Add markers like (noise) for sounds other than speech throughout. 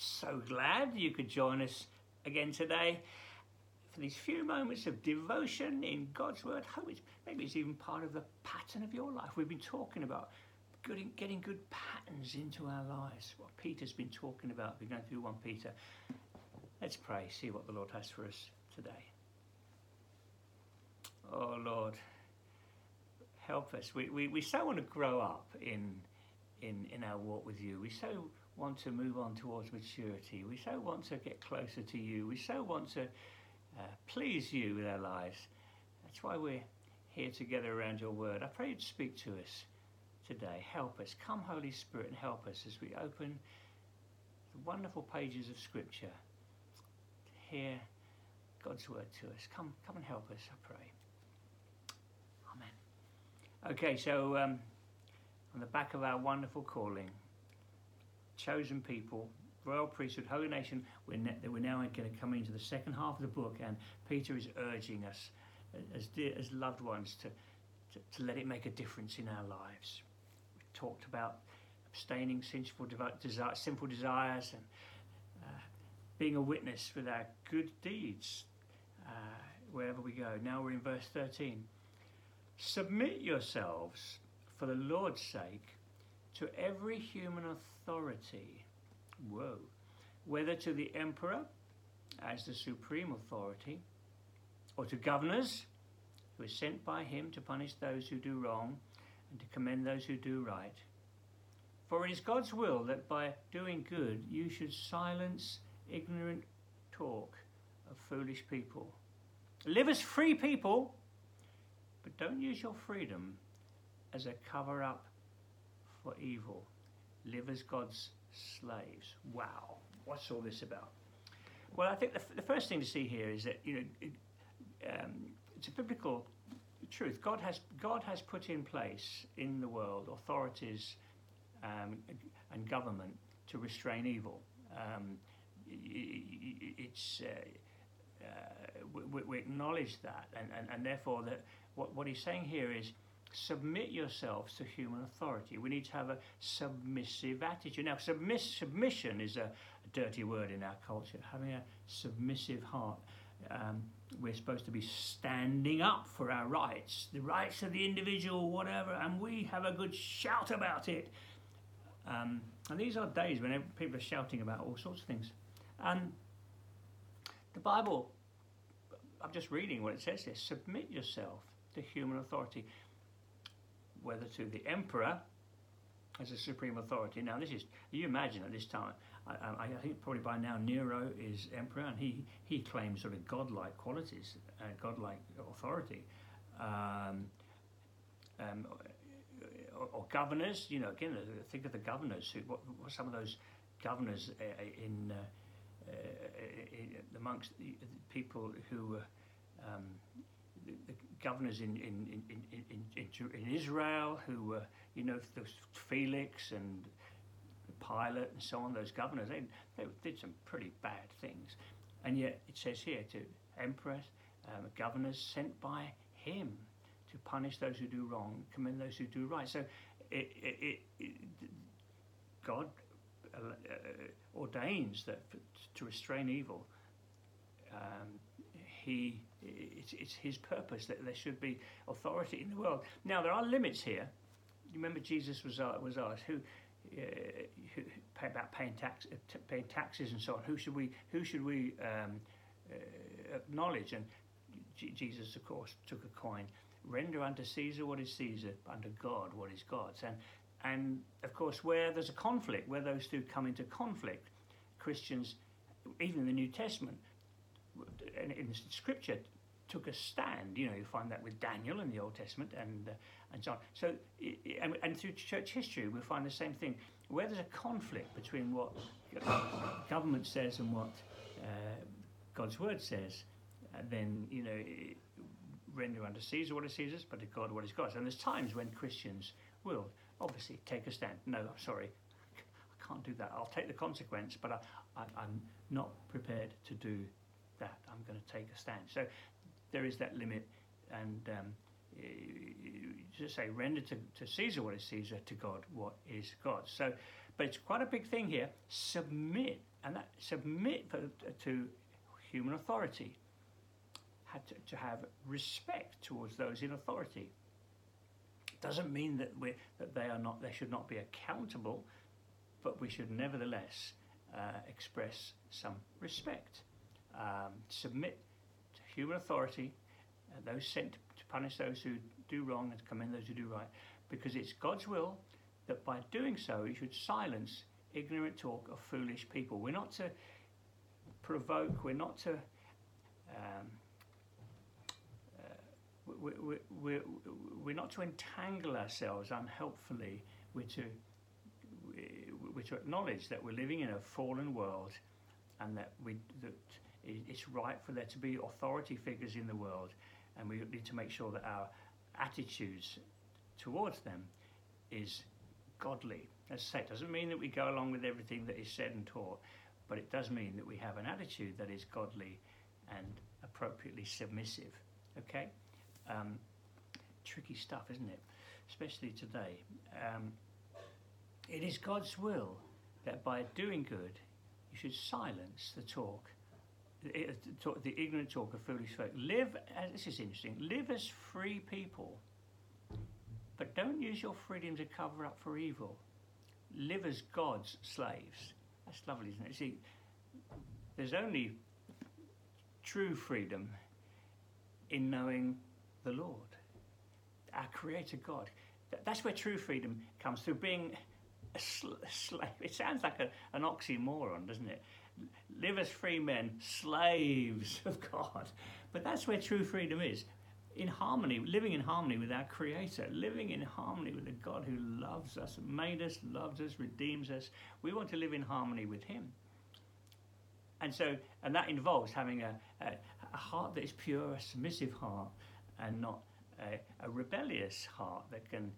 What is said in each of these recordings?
so glad you could join us again today for these few moments of devotion in God's Word. Hope it's, maybe it's even part of the pattern of your life. We've been talking about good, getting good patterns into our lives. What Peter's been talking about. We're going through 1 Peter. Let's pray, see what the Lord has for us today. Oh Lord, help us. We, we, we so want to grow up in, in, in our walk with you. We so want to move on towards maturity. We so want to get closer to you. We so want to uh, please you with our lives. That's why we're here together around your word. I pray you'd speak to us today. Help us. Come, Holy Spirit, and help us as we open the wonderful pages of Scripture to hear God's word to us. Come, come and help us, I pray. Amen. Okay, so um, on the back of our wonderful calling, chosen people, royal priesthood, holy nation. We're, ne- we're now going to come into the second half of the book, and Peter is urging us, as, dear, as loved ones, to, to, to let it make a difference in our lives. We talked about abstaining sinful, desire, sinful desires and uh, being a witness with our good deeds uh, wherever we go. Now we're in verse 13. Submit yourselves for the Lord's sake to every human authority, whoa, whether to the emperor as the supreme authority, or to governors who are sent by him to punish those who do wrong and to commend those who do right. For it is God's will that by doing good you should silence ignorant talk of foolish people. Live as free people, but don't use your freedom as a cover up for evil. Live as God's slaves. Wow, what's all this about? Well, I think the, the first thing to see here is that you know it, um, it's a biblical truth. God has God has put in place in the world authorities um, and government to restrain evil. Um, it's uh, uh, we, we, acknowledge that, and, and, and therefore that what, what he's saying here is submit yourselves to human authority. We need to have a submissive attitude. Now, submiss- submission is a, dirty word in our culture. Having a submissive heart. Um, we're supposed to be standing up for our rights, the rights of the individual, whatever, and we have a good shout about it. Um, and these are days when people are shouting about all sorts of things. And the Bible, I'm just reading what it says here submit yourself to human authority whether to the emperor as a supreme authority. Now, this is, you imagine at this time, I, I, think probably by now Nero is emperor and he, he claims sort of godlike qualities, uh, godlike authority. Um, um, or, or, governors, you know, again, think of the governors. Who, what, what some of those governors uh, in, uh, uh in, amongst the people who um, the, governors in in, in, in, in, in Israel who were, you know, those Felix and Pilate and so on, those governors, they, they did some pretty bad things. And yet it says here to emperors, um, governors sent by him to punish those who do wrong, commend those who do right. So it, it, it, God uh, uh, ordains that to restrain evil, um, he it's, it's his purpose that there should be authority in the world. Now there are limits here. You remember Jesus was uh, was asked who, uh, who about paying tax uh, paying taxes and so on. Who should we who should we um, uh, acknowledge? And Jesus, of course, took a coin. Render unto Caesar what is Caesar, unto God what is God's. And and of course, where there's a conflict, where those two come into conflict, Christians, even in the New Testament, in, in Scripture took a stand. You know, you find that with Daniel in the Old Testament and uh, and so on. So, and, and, through church history, we find the same thing. Where there's a conflict between what government says and what uh, God's word says, uh, then you know, render unto Caesar what is Caesar's, but to God what is God's. And there's times when Christians will obviously take a stand. No, sorry, I can't do that. I'll take the consequence, but I, I, I'm not prepared to do that. I'm going to take a stand. So there is that limit, and um, just say render to, to Caesar what is Caesar, to God what is God. So, but it's quite a big thing here. Submit and that submit to human authority had to, to have respect towards those in authority. Doesn't mean that we that they are not they should not be accountable, but we should nevertheless uh, express some respect, um, submit human authority, uh, those sent to punish those who do wrong and to commend those who do right, because it's God's will that by doing so you should silence ignorant talk of foolish people. We're not to provoke, we're not to. Um, uh, we, we, we, we're not to entangle ourselves unhelpfully. We're to, we're to acknowledge that we're living in a fallen world and that, we, that it's right for there to be authority figures in the world and we need to make sure that our attitudes towards them is godly. As I say, it doesn't mean that we go along with everything that is said and taught, but it does mean that we have an attitude that is godly and appropriately submissive. Okay? Um, tricky stuff, isn't it? Especially today. Um, it is God's will that by doing good, you should silence the talk, Eh, eh, the, the ignorant talk of foolish folk. Live, as, this is interesting, live as free people but don't use your freedom to cover up for evil. Live as God's slaves. That's lovely, isn't it? See, there's only true freedom in knowing the Lord, our Creator God. That's where true freedom comes through being It sounds like a, an oxymoron, doesn't it? Live as free men, slaves of God. But that's where true freedom is in harmony, living in harmony with our Creator, living in harmony with the God who loves us, made us, loves us, redeems us. We want to live in harmony with Him. And so, and that involves having a, a, a heart that is pure, a submissive heart, and not a, a rebellious heart that can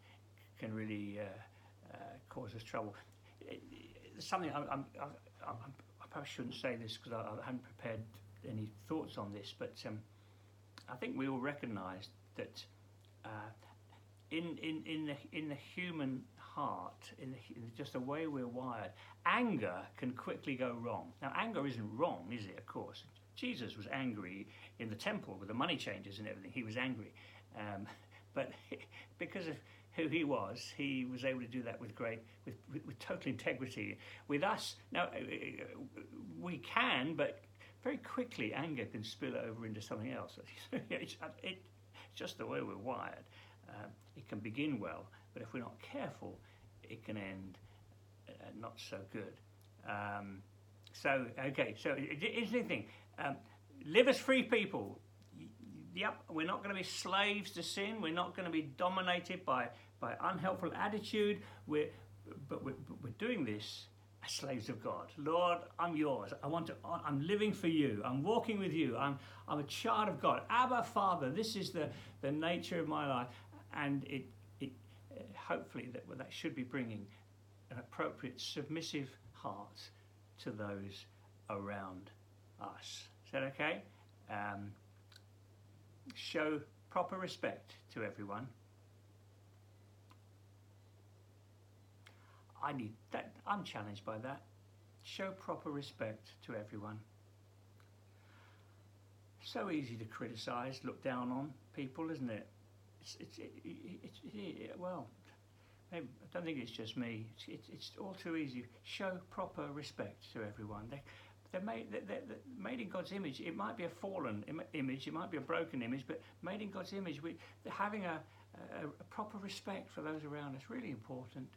can really uh, uh, cause us trouble. something I'm, I'm, I'm, i probably shouldn't say this because I, I, haven't prepared any thoughts on this, but. Um, I think we all recognise that uh, in, in, in, the, in the human heart, in, the, in, just the way we're wired, anger can quickly go wrong. Now, anger isn't wrong, is it? Of course. Jesus was angry in the temple with the money changers and everything. He was angry. Um, (laughs) but (laughs) because of who he was, he was able to do that with great, with, with, with total integrity. With us, now, uh, we can, but very quickly anger can spill over into something else. (laughs) it's, it's, just the way we're wired. Um, it can begin well, but if we're not careful, it can end uh, not so good. Um, so, okay, so interesting thing. Um, live as free people. Yep, we're not going to be slaves to sin. We're not going to be dominated by, by unhelpful attitude. We're, but we're, but we're doing this as slaves of God. Lord, I'm yours. I want to, I'm living for you. I'm walking with you. I'm, I'm a child of God. Abba, Father, this is the, the nature of my life. And it, it hopefully that, that should be bringing an appropriate submissive heart to those around us. Is that okay? Um, show proper respect to everyone. I need that. I'm challenged by that. Show proper respect to everyone. So easy to criticise, look down on people, isn't it? It's, it's, it, it, it, well, maybe, I don't think it's just me. It's, it's, all too easy. Show proper respect to everyone. They, they're made, they're, they're made in God's image. It might be a fallen Im- image, it might be a broken image, but made in God's image, we, having a, a, a proper respect for those around us really important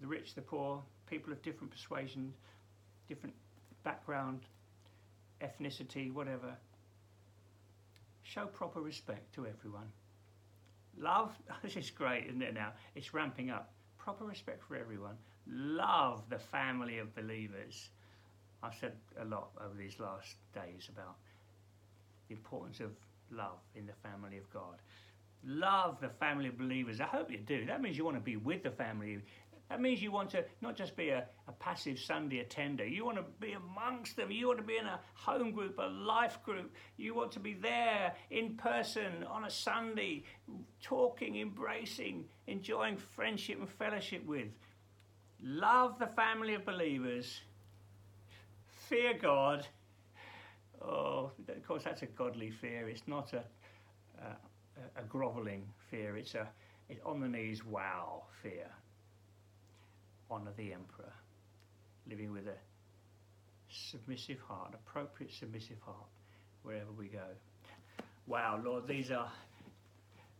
the rich, the poor, people of different persuasions, different background, ethnicity, whatever. Show proper respect to everyone. Love, (laughs) this is great, isn't it now? It's ramping up. Proper respect for everyone. Love the family of believers. I've said a lot over these last days about the importance of love in the family of God. Love the family of believers. I hope you do. That means you want to be with the family. That means you want to not just be a, a, passive Sunday attender, you want to be amongst them, you want to be in a home group, a life group, you want to be there in person on a Sunday, talking, embracing, enjoying friendship and fellowship with. Love the family of believers fear God. Oh, of course, that's a godly fear. It's not a, a, a groveling fear. It's a it's on the knees, wow, fear. Honour the emperor. Living with a submissive heart, appropriate submissive heart, wherever we go. Wow, Lord, these are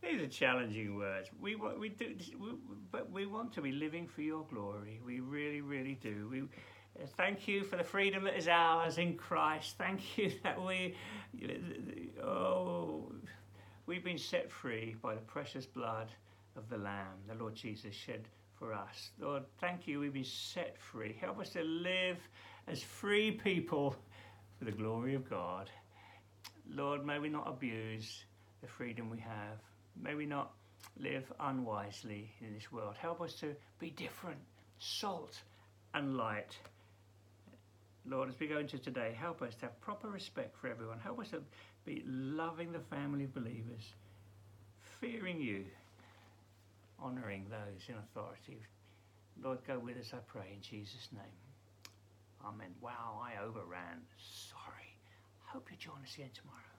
these are challenging words. We we do, we, but we want to be living for Your glory. We really, really do. We thank You for the freedom that is ours in Christ. Thank You (laughs) that we, oh, we've been set free by the precious blood of the Lamb, the Lord Jesus shed for us. Lord, thank You. We've been set free. Help us to live as free people for the glory of God. Lord, may we not abuse the freedom we have. May we not live unwisely in this world. Help us to be different, salt and light. Lord, as we go into today, help us to have proper respect for everyone. Help us to be loving the family of believers, fearing you, honouring those in authority. Lord, go with us, I pray, in Jesus' name. Amen. Wow, I overran. Sorry. Hope you join us again tomorrow.